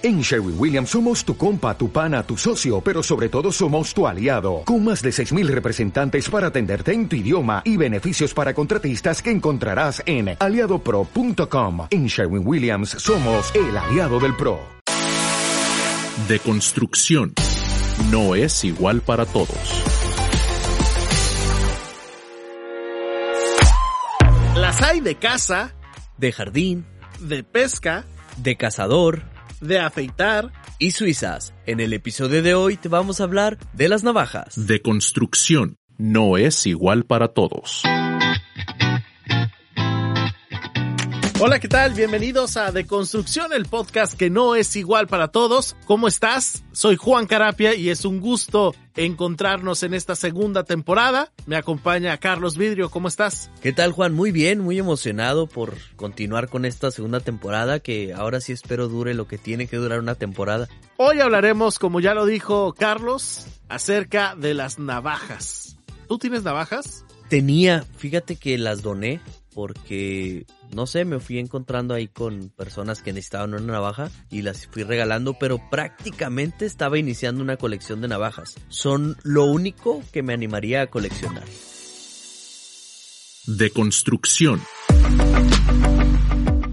En Sherwin Williams somos tu compa, tu pana, tu socio, pero sobre todo somos tu aliado, con más de 6.000 representantes para atenderte en tu idioma y beneficios para contratistas que encontrarás en aliadopro.com. En Sherwin Williams somos el aliado del PRO. De construcción no es igual para todos. Las hay de casa, de jardín, de pesca, de cazador, de afeitar y suizas. En el episodio de hoy te vamos a hablar de las navajas. De construcción no es igual para todos. Hola, ¿qué tal? Bienvenidos a De Construcción, el podcast que no es igual para todos. ¿Cómo estás? Soy Juan Carapia y es un gusto encontrarnos en esta segunda temporada. Me acompaña Carlos Vidrio, ¿cómo estás? ¿Qué tal Juan? Muy bien, muy emocionado por continuar con esta segunda temporada que ahora sí espero dure lo que tiene que durar una temporada. Hoy hablaremos, como ya lo dijo Carlos, acerca de las navajas. ¿Tú tienes navajas? Tenía, fíjate que las doné porque no sé, me fui encontrando ahí con personas que necesitaban una navaja y las fui regalando, pero prácticamente estaba iniciando una colección de navajas. Son lo único que me animaría a coleccionar. De construcción.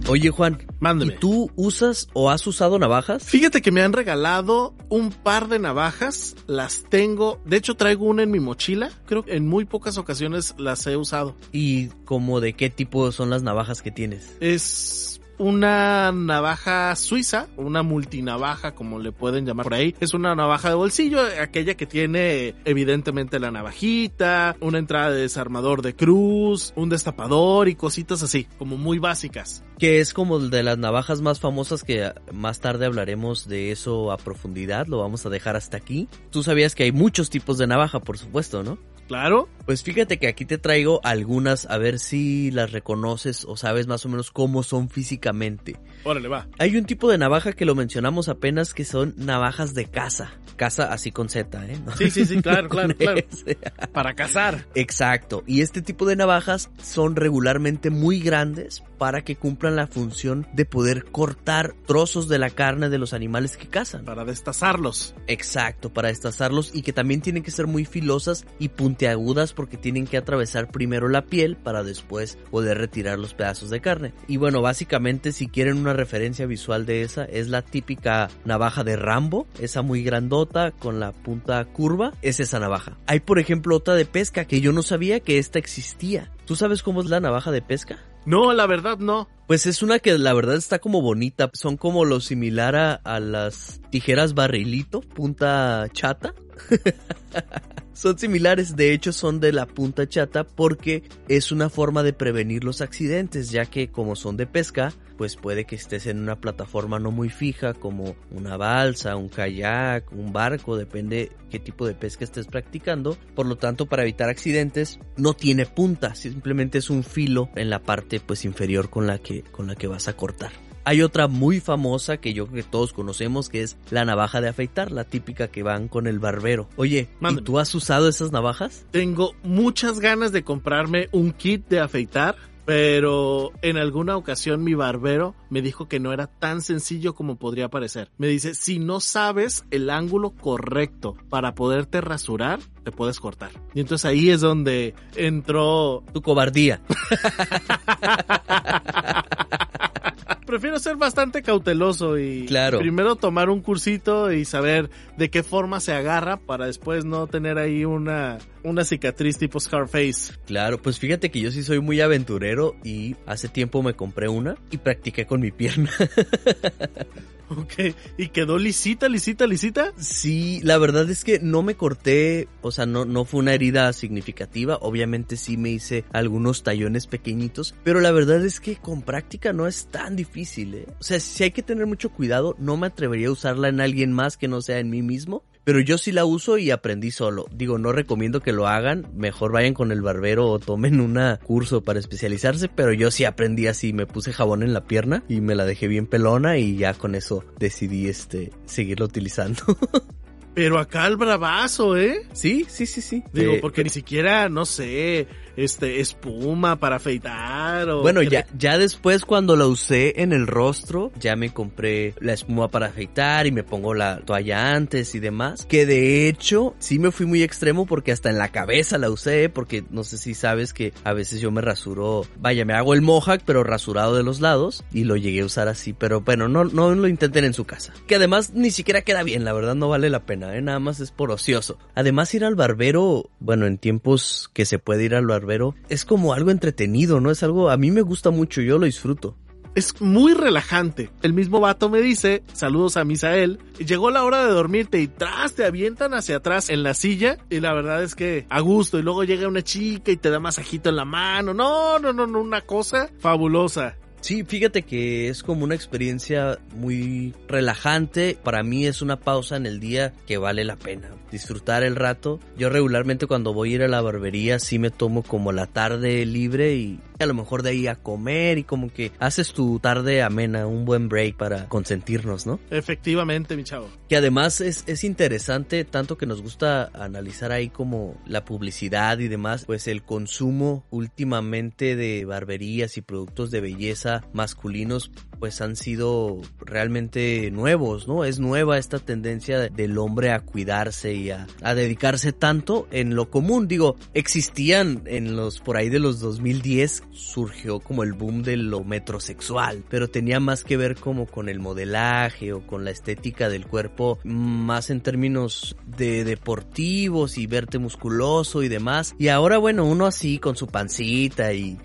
Oye Juan, Mándeme. ¿y tú usas o has usado navajas? Fíjate que me han regalado un par de navajas, las tengo, de hecho traigo una en mi mochila, creo que en muy pocas ocasiones las he usado. ¿Y como de qué tipo son las navajas que tienes? Es una navaja suiza, una multinavaja como le pueden llamar por ahí. Es una navaja de bolsillo, aquella que tiene evidentemente la navajita, una entrada de desarmador de cruz, un destapador y cositas así, como muy básicas. Que es como de las navajas más famosas que más tarde hablaremos de eso a profundidad, lo vamos a dejar hasta aquí. Tú sabías que hay muchos tipos de navaja, por supuesto, ¿no? Claro. Pues fíjate que aquí te traigo algunas a ver si las reconoces o sabes más o menos cómo son físicamente. Órale, va. Hay un tipo de navaja que lo mencionamos apenas que son navajas de caza. Caza así con Z, ¿eh? Sí, sí, sí, claro, claro, claro. Para cazar. Exacto. Y este tipo de navajas son regularmente muy grandes para que cumplan la función de poder cortar trozos de la carne de los animales que cazan. Para destazarlos. Exacto, para destazarlos y que también tienen que ser muy filosas y puntiagudas porque tienen que atravesar primero la piel para después poder retirar los pedazos de carne. Y bueno, básicamente si quieren una referencia visual de esa es la típica navaja de Rambo, esa muy grandota con la punta curva, es esa navaja. Hay por ejemplo otra de pesca que yo no sabía que esta existía. ¿Tú sabes cómo es la navaja de pesca? No, la verdad no. Pues es una que la verdad está como bonita. Son como lo similar a, a las tijeras barrilito, punta chata. son similares, de hecho son de la punta chata porque es una forma de prevenir los accidentes, ya que como son de pesca, pues puede que estés en una plataforma no muy fija como una balsa, un kayak, un barco, depende qué tipo de pesca estés practicando. Por lo tanto, para evitar accidentes, no tiene punta, simplemente es un filo en la parte pues inferior con la que con la que vas a cortar. Hay otra muy famosa que yo creo que todos conocemos que es la navaja de afeitar, la típica que van con el barbero. Oye, ¿y tú has usado esas navajas? Tengo muchas ganas de comprarme un kit de afeitar pero en alguna ocasión mi barbero me dijo que no era tan sencillo como podría parecer. Me dice, si no sabes el ángulo correcto para poderte rasurar, te puedes cortar. Y entonces ahí es donde entró tu cobardía. Prefiero ser bastante cauteloso y claro. primero tomar un cursito y saber de qué forma se agarra para después no tener ahí una, una cicatriz tipo Scarface. Claro, pues fíjate que yo sí soy muy aventurero y hace tiempo me compré una y practiqué con mi pierna. Ok, ¿y quedó lisita, lisita, lisita? Sí, la verdad es que no me corté, o sea, no, no fue una herida significativa, obviamente sí me hice algunos tallones pequeñitos, pero la verdad es que con práctica no es tan difícil, ¿eh? O sea, si hay que tener mucho cuidado, no me atrevería a usarla en alguien más que no sea en mí mismo, pero yo sí la uso y aprendí solo. Digo, no recomiendo que lo hagan, mejor vayan con el barbero o tomen un curso para especializarse, pero yo sí aprendí así, me puse jabón en la pierna y me la dejé bien pelona y ya con eso decidí este seguirlo utilizando. Pero acá el bravazo, ¿eh? Sí, sí, sí, sí. Digo, Eh, porque ni siquiera, no sé, este, espuma para afeitar o... Bueno, ya, ya después cuando la usé en el rostro, ya me compré la espuma para afeitar y me pongo la toalla antes y demás. Que de hecho, sí me fui muy extremo porque hasta en la cabeza la usé, porque no sé si sabes que a veces yo me rasuro, vaya, me hago el mohawk, pero rasurado de los lados y lo llegué a usar así. Pero bueno, no, no lo intenten en su casa. Que además ni siquiera queda bien, la verdad no vale la pena, ¿eh? nada más es por ocioso. Además ir al barbero, bueno, en tiempos que se puede ir al barbero, es como algo entretenido, ¿no? Es algo, a mí me gusta mucho, yo lo disfruto. Es muy relajante. El mismo vato me dice, saludos a Misael, llegó la hora de dormirte y tras te avientan hacia atrás en la silla y la verdad es que a gusto y luego llega una chica y te da masajito en la mano. No, no, no, no, una cosa fabulosa. Sí, fíjate que es como una experiencia muy relajante. Para mí es una pausa en el día que vale la pena. Disfrutar el rato. Yo regularmente cuando voy a ir a la barbería sí me tomo como la tarde libre y a lo mejor de ahí a comer y como que haces tu tarde amena, un buen break para consentirnos, ¿no? Efectivamente, mi chavo. Que además es, es interesante, tanto que nos gusta analizar ahí como la publicidad y demás, pues el consumo últimamente de barberías y productos de belleza masculinos pues han sido realmente nuevos, ¿no? Es nueva esta tendencia del hombre a cuidarse y a, dedicarse tanto en lo común. Digo, existían en los por ahí de los 2010 surgió como el boom de lo metrosexual, pero tenía más que ver como con el modelaje o con la estética del cuerpo, más en términos de deportivos y verte musculoso y demás. Y ahora, bueno, uno así con su pancita y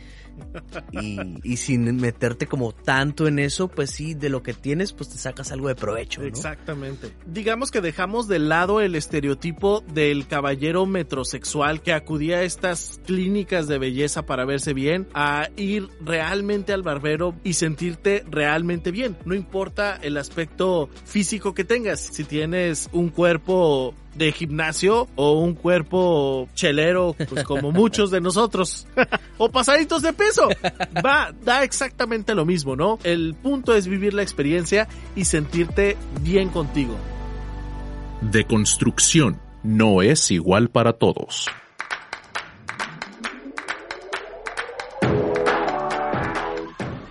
y, sin meterte como tanto en eso, pues sí, de lo que tienes, pues te sacas algo de provecho. Exactamente. Digamos que dejamos de lado el estereotipo del caballero metrosexual que acudía a estas clínicas de belleza para verse bien, a ir realmente al barbero y sentirte realmente bien. No importa el aspecto físico que tengas, si tienes un cuerpo de gimnasio o un cuerpo chelero, pues como muchos de nosotros, o pasaditos de peso. Va, da exactamente lo mismo, ¿no? El punto es vivir la experiencia y sentirte bien contigo. Deconstrucción no es igual para todos.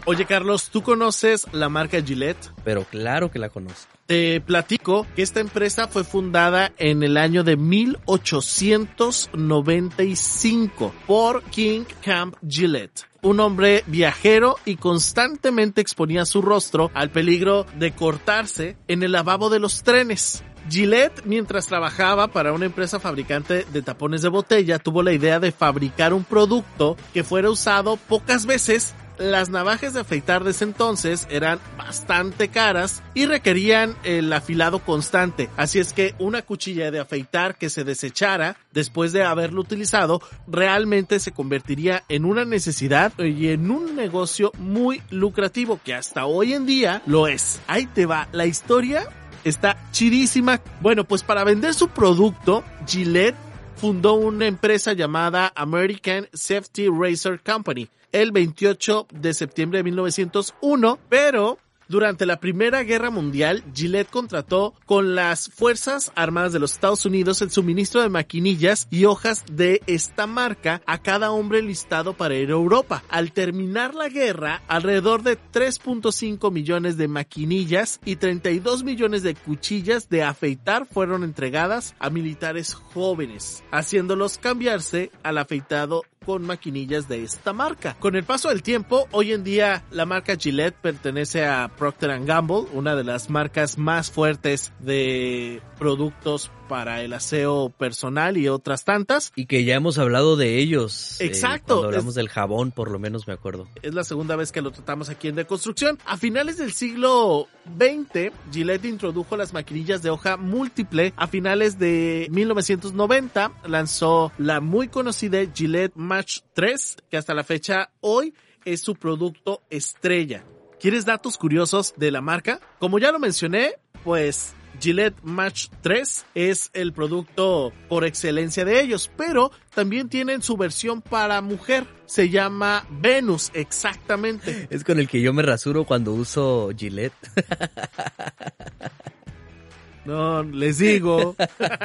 Oye Carlos, ¿tú conoces la marca Gillette? Pero claro que la conozco. Te platico que esta empresa fue fundada en el año de 1895 por King Camp Gillette un hombre viajero y constantemente exponía su rostro al peligro de cortarse en el lavabo de los trenes. Gillette, mientras trabajaba para una empresa fabricante de tapones de botella, tuvo la idea de fabricar un producto que fuera usado pocas veces las navajas de afeitar de ese entonces eran bastante caras y requerían el afilado constante. Así es que una cuchilla de afeitar que se desechara después de haberlo utilizado realmente se convertiría en una necesidad y en un negocio muy lucrativo que hasta hoy en día lo es. Ahí te va la historia. Está chidísima. Bueno, pues para vender su producto, Gillette fundó una empresa llamada American Safety Razor Company el 28 de septiembre de 1901, pero durante la Primera Guerra Mundial, Gillette contrató con las Fuerzas Armadas de los Estados Unidos el suministro de maquinillas y hojas de esta marca a cada hombre listado para ir a Europa. Al terminar la guerra, alrededor de 3.5 millones de maquinillas y 32 millones de cuchillas de afeitar fueron entregadas a militares jóvenes, haciéndolos cambiarse al afeitado con maquinillas de esta marca. Con el paso del tiempo, hoy en día la marca Gillette pertenece a Procter Gamble, una de las marcas más fuertes de productos para el aseo personal y otras tantas. Y que ya hemos hablado de ellos. Exacto. Eh, cuando hablamos es, del jabón, por lo menos me acuerdo. Es la segunda vez que lo tratamos aquí en Deconstrucción. A finales del siglo XX, Gillette introdujo las maquinillas de hoja múltiple. A finales de 1990 lanzó la muy conocida Gillette Match 3, que hasta la fecha hoy es su producto estrella. ¿Quieres datos curiosos de la marca? Como ya lo mencioné, pues Gillette Match 3 es el producto por excelencia de ellos, pero también tienen su versión para mujer. Se llama Venus, exactamente. Es con el que yo me rasuro cuando uso Gillette. No, les digo.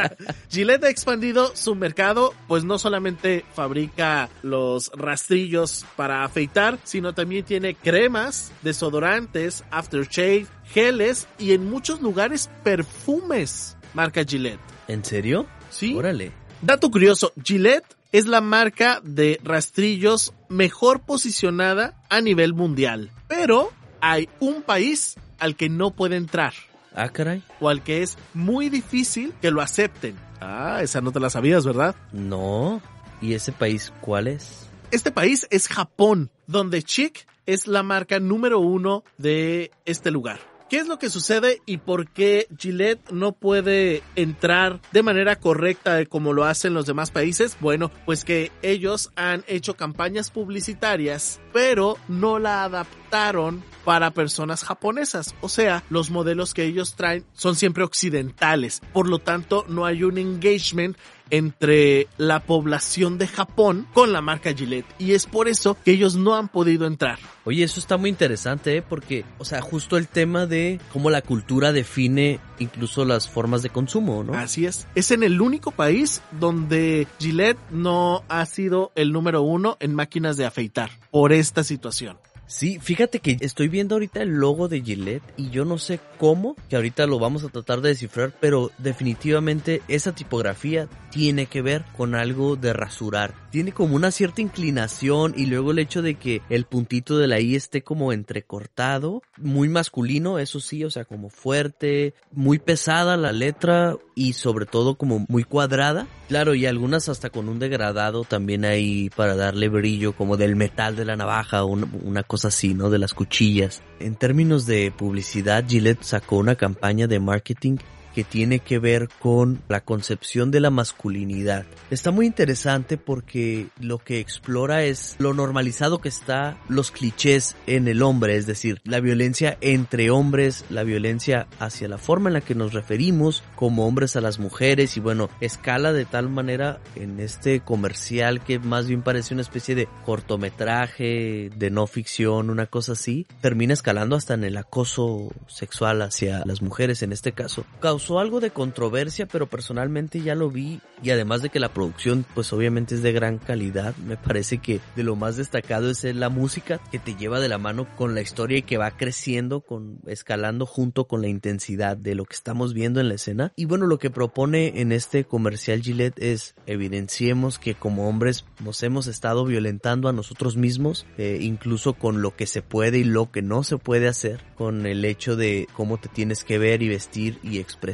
Gillette ha expandido su mercado, pues no solamente fabrica los rastrillos para afeitar, sino también tiene cremas, desodorantes, aftershave, geles y en muchos lugares perfumes. Marca Gillette. ¿En serio? Sí. Órale. Dato curioso, Gillette es la marca de rastrillos mejor posicionada a nivel mundial. Pero hay un país al que no puede entrar. Ah, caray. O al que es muy difícil que lo acepten. Ah, esa no te la sabías, ¿verdad? No. ¿Y ese país cuál es? Este país es Japón, donde Chic es la marca número uno de este lugar. ¿Qué es lo que sucede y por qué Gillette no puede entrar de manera correcta como lo hacen los demás países? Bueno, pues que ellos han hecho campañas publicitarias, pero no la adaptaron para personas japonesas. O sea, los modelos que ellos traen son siempre occidentales. Por lo tanto, no hay un engagement entre la población de Japón con la marca Gillette. Y es por eso que ellos no han podido entrar. Oye, eso está muy interesante, ¿eh? porque, o sea, justo el tema de cómo la cultura define incluso las formas de consumo, ¿no? Así es. Es en el único país donde Gillette no ha sido el número uno en máquinas de afeitar por esta situación. Sí, fíjate que estoy viendo ahorita el logo de Gillette y yo no sé cómo, que ahorita lo vamos a tratar de descifrar, pero definitivamente esa tipografía tiene que ver con algo de rasurar. Tiene como una cierta inclinación y luego el hecho de que el puntito de la I esté como entrecortado, muy masculino, eso sí, o sea, como fuerte, muy pesada la letra y sobre todo como muy cuadrada. Claro, y algunas hasta con un degradado también ahí para darle brillo como del metal de la navaja una, una cosa así, ¿no? De las cuchillas. En términos de publicidad, Gillette sacó una campaña de marketing que tiene que ver con la concepción de la masculinidad. Está muy interesante porque lo que explora es lo normalizado que está los clichés en el hombre, es decir, la violencia entre hombres, la violencia hacia la forma en la que nos referimos como hombres a las mujeres y bueno, escala de tal manera en este comercial que más bien parece una especie de cortometraje de no ficción, una cosa así, termina escalando hasta en el acoso sexual hacia las mujeres en este caso. Causó algo de controversia, pero personalmente ya lo vi y además de que la producción pues obviamente es de gran calidad, me parece que de lo más destacado es la música que te lleva de la mano con la historia y que va creciendo, con escalando junto con la intensidad de lo que estamos viendo en la escena. Y bueno, lo que propone en este comercial Gillette es evidenciemos que como hombres nos hemos estado violentando a nosotros mismos, eh, incluso con lo que se puede y lo que no se puede hacer, con el hecho de cómo te tienes que ver y vestir y expresar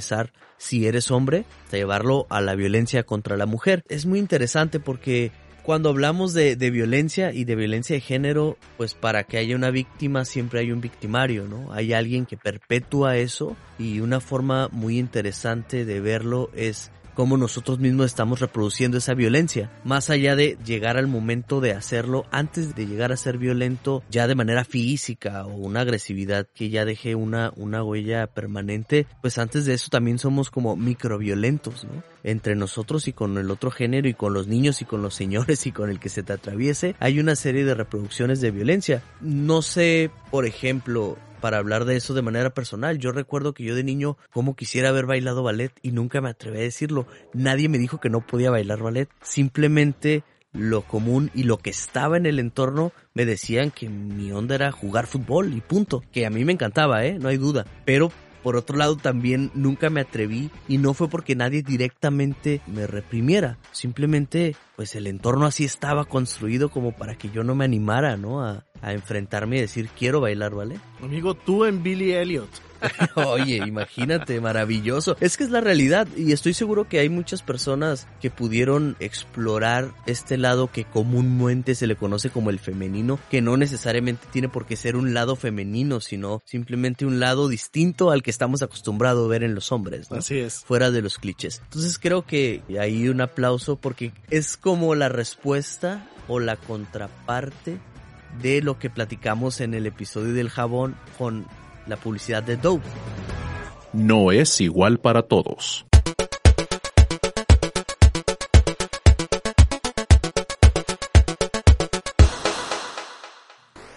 si eres hombre, hasta llevarlo a la violencia contra la mujer. Es muy interesante porque cuando hablamos de, violencia y de violencia de género, pues para que haya una víctima siempre hay un victimario, ¿no? Hay alguien que perpetúa eso y una forma muy interesante de verlo es cómo nosotros mismos estamos reproduciendo esa violencia, más allá de llegar al momento de hacerlo, antes de llegar a ser violento ya de manera física o una agresividad que ya deje una, una huella permanente, pues antes de eso también somos como microviolentos, ¿no? Entre nosotros y con el otro género y con los niños y con los señores y con el que se te atraviese, hay una serie de reproducciones de violencia. No sé, por ejemplo, para hablar de eso de manera personal. Yo recuerdo que yo de niño como quisiera haber bailado ballet y nunca me atreví a decirlo. Nadie me dijo que no podía bailar ballet. Simplemente lo común y lo que estaba en el entorno me decían que mi onda era jugar fútbol y punto. Que a mí me encantaba, ¿eh? No hay duda. Pero por otro lado también nunca me atreví y no fue porque nadie directamente me reprimiera, simplemente pues el entorno así estaba construido como para que yo no me animara, ¿no? A enfrentarme y decir quiero bailar, ¿vale? Amigo, tú en Billy Elliot. Oye, imagínate, maravilloso. Es que es la realidad y estoy seguro que hay muchas personas que pudieron explorar este lado que comúnmente se le conoce como el femenino, que no necesariamente tiene por qué ser un lado femenino, sino simplemente un lado distinto al que estamos acostumbrados a ver en los hombres. ¿no? Así es. Fuera de los clichés. Entonces creo que hay un aplauso porque es como la respuesta o la contraparte de lo que platicamos en el episodio del jabón con la publicidad de Dove. No es igual para todos.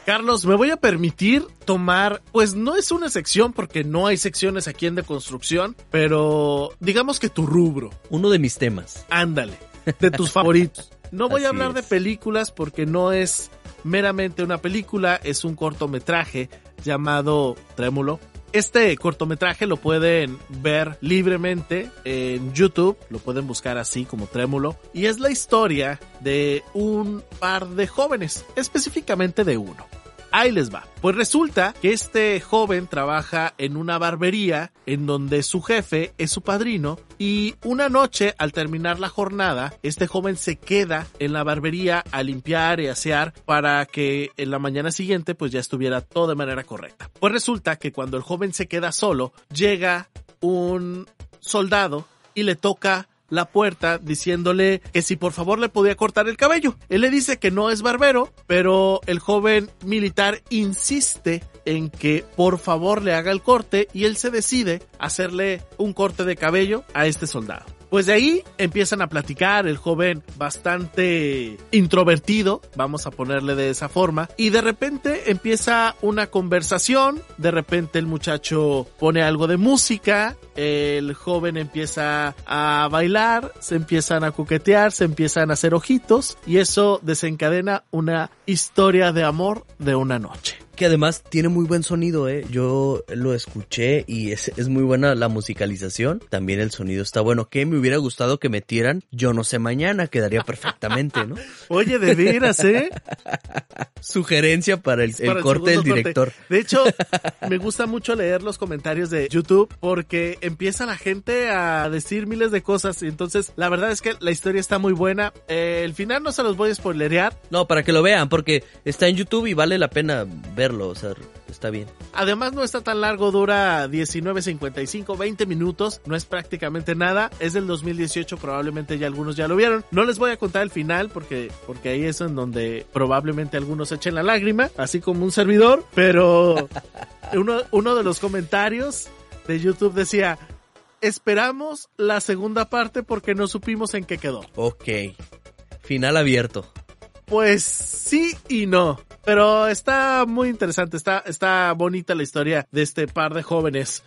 Carlos, me voy a permitir tomar, pues no es una sección porque no hay secciones aquí en de construcción, pero digamos que tu rubro. Uno de mis temas. Ándale, de tus favoritos. No voy a hablar de películas porque no es meramente una película, es un cortometraje llamado Trémulo. Este cortometraje lo pueden ver libremente en YouTube, lo pueden buscar así como Trémulo, y es la historia de un par de jóvenes, específicamente de uno. Ahí les va. Pues resulta que este joven trabaja en una barbería en donde su jefe es su padrino y una noche al terminar la jornada, este joven se queda en la barbería a limpiar y asear para que en la mañana siguiente pues ya estuviera todo de manera correcta. Pues resulta que cuando el joven se queda solo, llega un soldado y le toca la puerta diciéndole que si por favor le podía cortar el cabello. Él le dice que no es barbero, pero el joven militar insiste en que por favor le haga el corte y él se decide hacerle un corte de cabello a este soldado. Pues de ahí empiezan a platicar el joven bastante introvertido, vamos a ponerle de esa forma, y de repente empieza una conversación, de repente el muchacho pone algo de música, el joven empieza a bailar, se empiezan a coquetear, se empiezan a hacer ojitos, y eso desencadena una historia de amor de una noche. Que además tiene muy buen sonido, ¿eh? Yo lo escuché y es, es muy buena la musicalización. También el sonido está bueno. Que me hubiera gustado que metieran Yo no sé mañana, quedaría perfectamente, ¿no? Oye, de veras, ¿eh? Sugerencia para el, el para el corte del director. De hecho, me gusta mucho leer los comentarios de YouTube porque empieza la gente a decir miles de cosas. Y entonces, la verdad es que la historia está muy buena. Eh, el final no se los voy a spoilerear. No, para que lo vean, porque está en YouTube y vale la pena verlo, o sea, está bien. Además, no está tan largo, dura 19.55, 20 minutos. No es prácticamente nada. Es del 2018, probablemente ya algunos ya lo vieron. No les voy a contar el final porque, porque ahí es en donde probablemente algunos echen la lágrima, así como un servidor. Pero uno, uno de los comentarios de YouTube decía, esperamos la segunda parte porque no supimos en qué quedó. Ok. Final abierto. Pues sí y no. Pero está muy interesante, está, está bonita la historia de este par de jóvenes.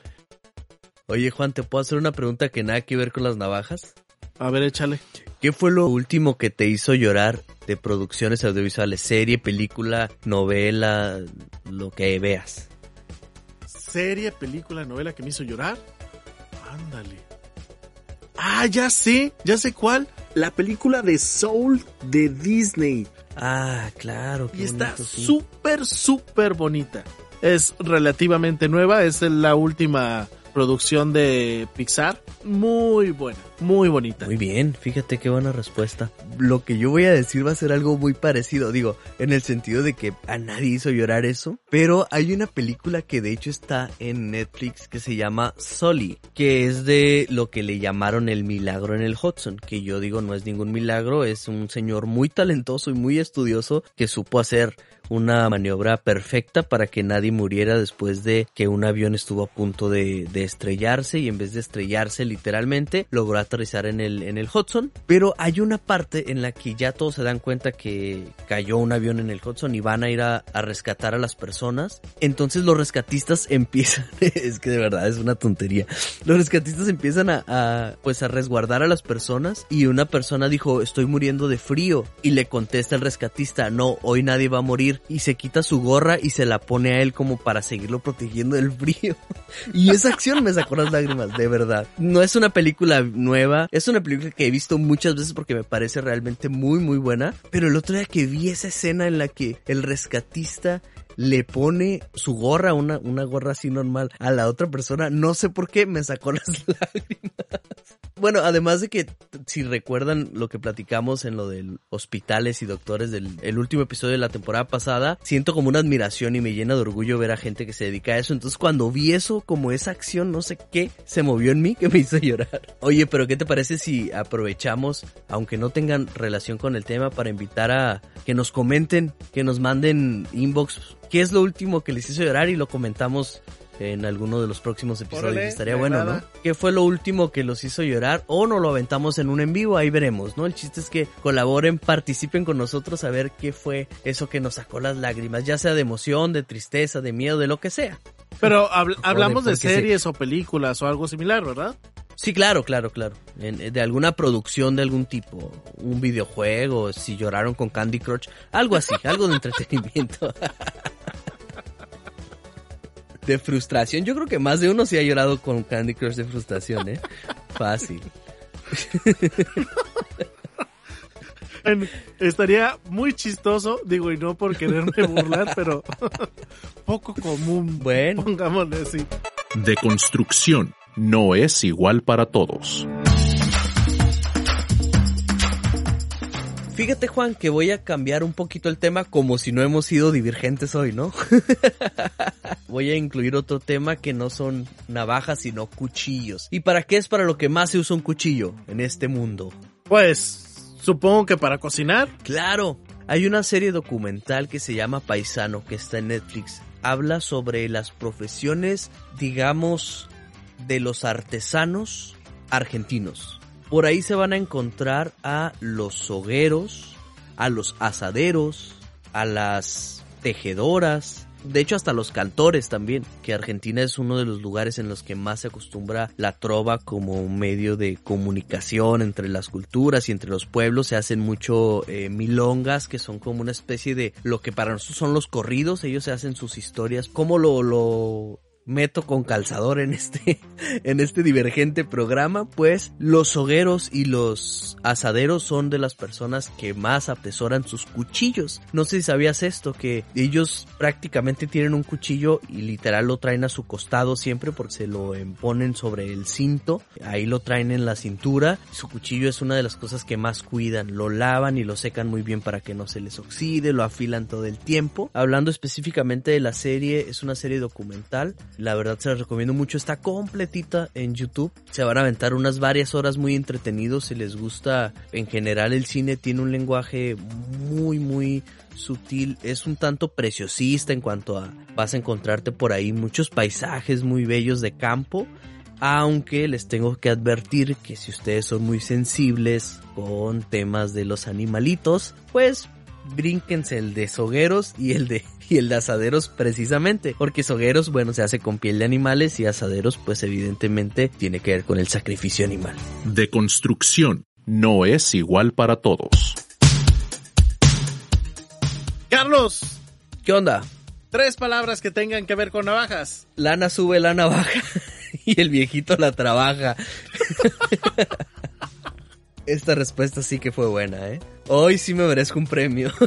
Oye, Juan, ¿te puedo hacer una pregunta que nada que ver con las navajas? A ver, échale. ¿Qué fue lo último que te hizo llorar de producciones audiovisuales? Serie, película, novela, lo que veas. Serie, película, novela que me hizo llorar. Ándale. Ah, ya sé, ya sé cuál. La película de Soul de Disney. Ah, claro. qué Y está sí. súper, súper bonita. Es relativamente nueva, es la última producción de Pixar. Muy buena, muy bonita. Muy bien, fíjate qué buena respuesta. Lo que yo voy a decir va a ser algo muy parecido, digo, en el sentido de que a nadie hizo llorar eso, pero hay una película que de hecho está en Netflix que se llama Sully, que es de lo que le llamaron el milagro en el Hudson, que yo digo no es ningún milagro, es un señor muy talentoso y muy estudioso que supo hacer una maniobra perfecta para que nadie muriera después de que un avión estuvo a punto de, de estrellarse y en vez de estrellarse literalmente logró aterrizar en el, en el Hudson. Pero hay una parte en la que ya todos se dan cuenta que cayó un avión en el Hudson y van a ir a, rescatar a las personas. Entonces los rescatistas empiezan, es que de verdad es una tontería, los rescatistas empiezan a, a pues a resguardar a las personas y una persona dijo estoy muriendo de frío y le contesta el rescatista no, hoy nadie va a morir y se quita su gorra y se la pone a él como para seguirlo protegiendo del frío. Y esa acción me sacó las lágrimas, de verdad. No es una película es una película que he visto muchas veces porque me parece realmente muy muy buena, pero el otro día que vi esa escena en la que el rescatista le pone su gorra, una, una gorra así normal, a la otra persona. No sé por qué me sacó las lágrimas. Bueno, además de que si recuerdan lo que platicamos en lo de hospitales y doctores del el último episodio de la temporada pasada, siento como una admiración y me llena de orgullo ver a gente que se dedica a eso. Entonces cuando vi eso, como esa acción, no sé qué, se movió en mí que me hizo llorar. Oye, pero ¿qué te parece si aprovechamos, aunque no tengan relación con el tema, para invitar a que nos comenten, que nos manden inbox ¿Qué es lo último que les hizo llorar? Y lo comentamos en alguno de los próximos episodios. Órale, Estaría bueno. ¿no? ¿Qué fue lo último que los hizo llorar? O no lo aventamos en un en vivo, ahí veremos, ¿no? El chiste es que colaboren, participen con nosotros a ver qué fue eso que nos sacó las lágrimas, ya sea de emoción, de tristeza, de miedo, de lo que sea. Pero habl- hablamos de series o películas o algo similar, ¿verdad? Sí, claro, claro, claro. En- de alguna producción de algún tipo, un videojuego, si lloraron con Candy Crush, algo así, algo de entretenimiento. De frustración, yo creo que más de uno sí ha llorado con Candy Crush de frustración, ¿eh? Fácil. Bueno, estaría muy chistoso, digo, y no por quererme burlar, pero poco común. Bueno. Pongámosle así. Deconstrucción no es igual para todos. Fíjate, Juan, que voy a cambiar un poquito el tema como si no hemos sido divergentes hoy, ¿no? voy a incluir otro tema que no son navajas, sino cuchillos. ¿Y para qué es para lo que más se usa un cuchillo en este mundo? Pues, supongo que para cocinar. Claro, hay una serie documental que se llama Paisano que está en Netflix. Habla sobre las profesiones, digamos, de los artesanos argentinos. Por ahí se van a encontrar a los hogueros, a los asaderos, a las tejedoras, de hecho hasta los cantores también, que Argentina es uno de los lugares en los que más se acostumbra la trova como un medio de comunicación entre las culturas y entre los pueblos. Se hacen mucho eh, milongas, que son como una especie de lo que para nosotros son los corridos, ellos se hacen sus historias, como lo, lo meto con calzador en este, en este divergente programa, pues los hogueros y los asaderos son de las personas que más atesoran sus cuchillos. No sé si sabías esto, que ellos prácticamente tienen un cuchillo y literal lo traen a su costado siempre porque se lo ponen sobre el cinto, ahí lo traen en la cintura. Su cuchillo es una de las cosas que más cuidan, lo lavan y lo secan muy bien para que no se les oxide, lo afilan todo el tiempo. Hablando específicamente de la serie, es una serie documental. La verdad se la recomiendo mucho, está completita en YouTube. Se van a aventar unas varias horas muy entretenidos. Si les gusta en general el cine, tiene un lenguaje muy, muy sutil. Es un tanto preciosista en cuanto a vas a encontrarte por ahí muchos paisajes muy bellos de campo. Aunque les tengo que advertir que si ustedes son muy sensibles con temas de los animalitos, pues brínquense el de sogueros y el de y el de asaderos precisamente, porque sogueros, bueno, se hace con piel de animales y asaderos pues evidentemente tiene que ver con el sacrificio animal. Deconstrucción no es igual para todos. Carlos, ¿Qué onda? tres palabras que tengan que ver con navajas. Lana sube, lana baja y el viejito la trabaja. Esta respuesta sí que fue buena, ¿eh? Hoy sí me merezco un premio.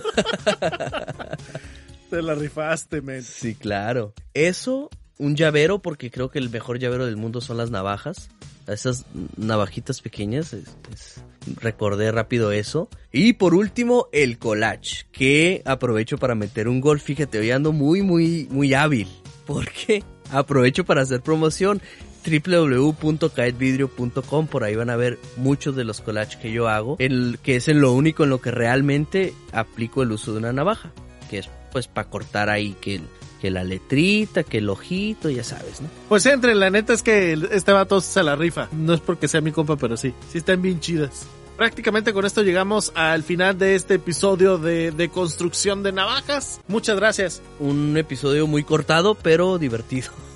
Te la rifaste, men. Sí, claro. Eso, un llavero, porque creo que el mejor llavero del mundo son las navajas. Esas navajitas pequeñas, es- es- recordé rápido eso. Y por último, el collage, que aprovecho para meter un gol. Fíjate, hoy ando muy, muy, muy hábil. Porque aprovecho para hacer promoción www.caetvidrio.com por ahí van a ver muchos de los collages que yo hago el que es en lo único en lo que realmente aplico el uso de una navaja que es pues para cortar ahí que, que la letrita, que el ojito, ya sabes, ¿no? Pues entre, la neta es que este vato se la rifa. No es porque sea mi compa, pero sí. Sí están bien chidas. Prácticamente con esto llegamos al final de este episodio de, de construcción de navajas. Muchas gracias. Un episodio muy cortado, pero divertido.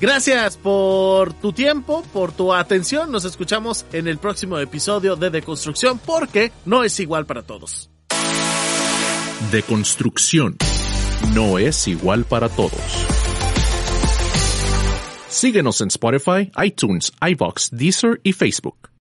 Gracias por tu tiempo, por tu atención. Nos escuchamos en el próximo episodio de Deconstrucción porque no es igual para todos. Deconstrucción no es igual para todos. Síguenos en Spotify, iTunes, iVox, Deezer y Facebook.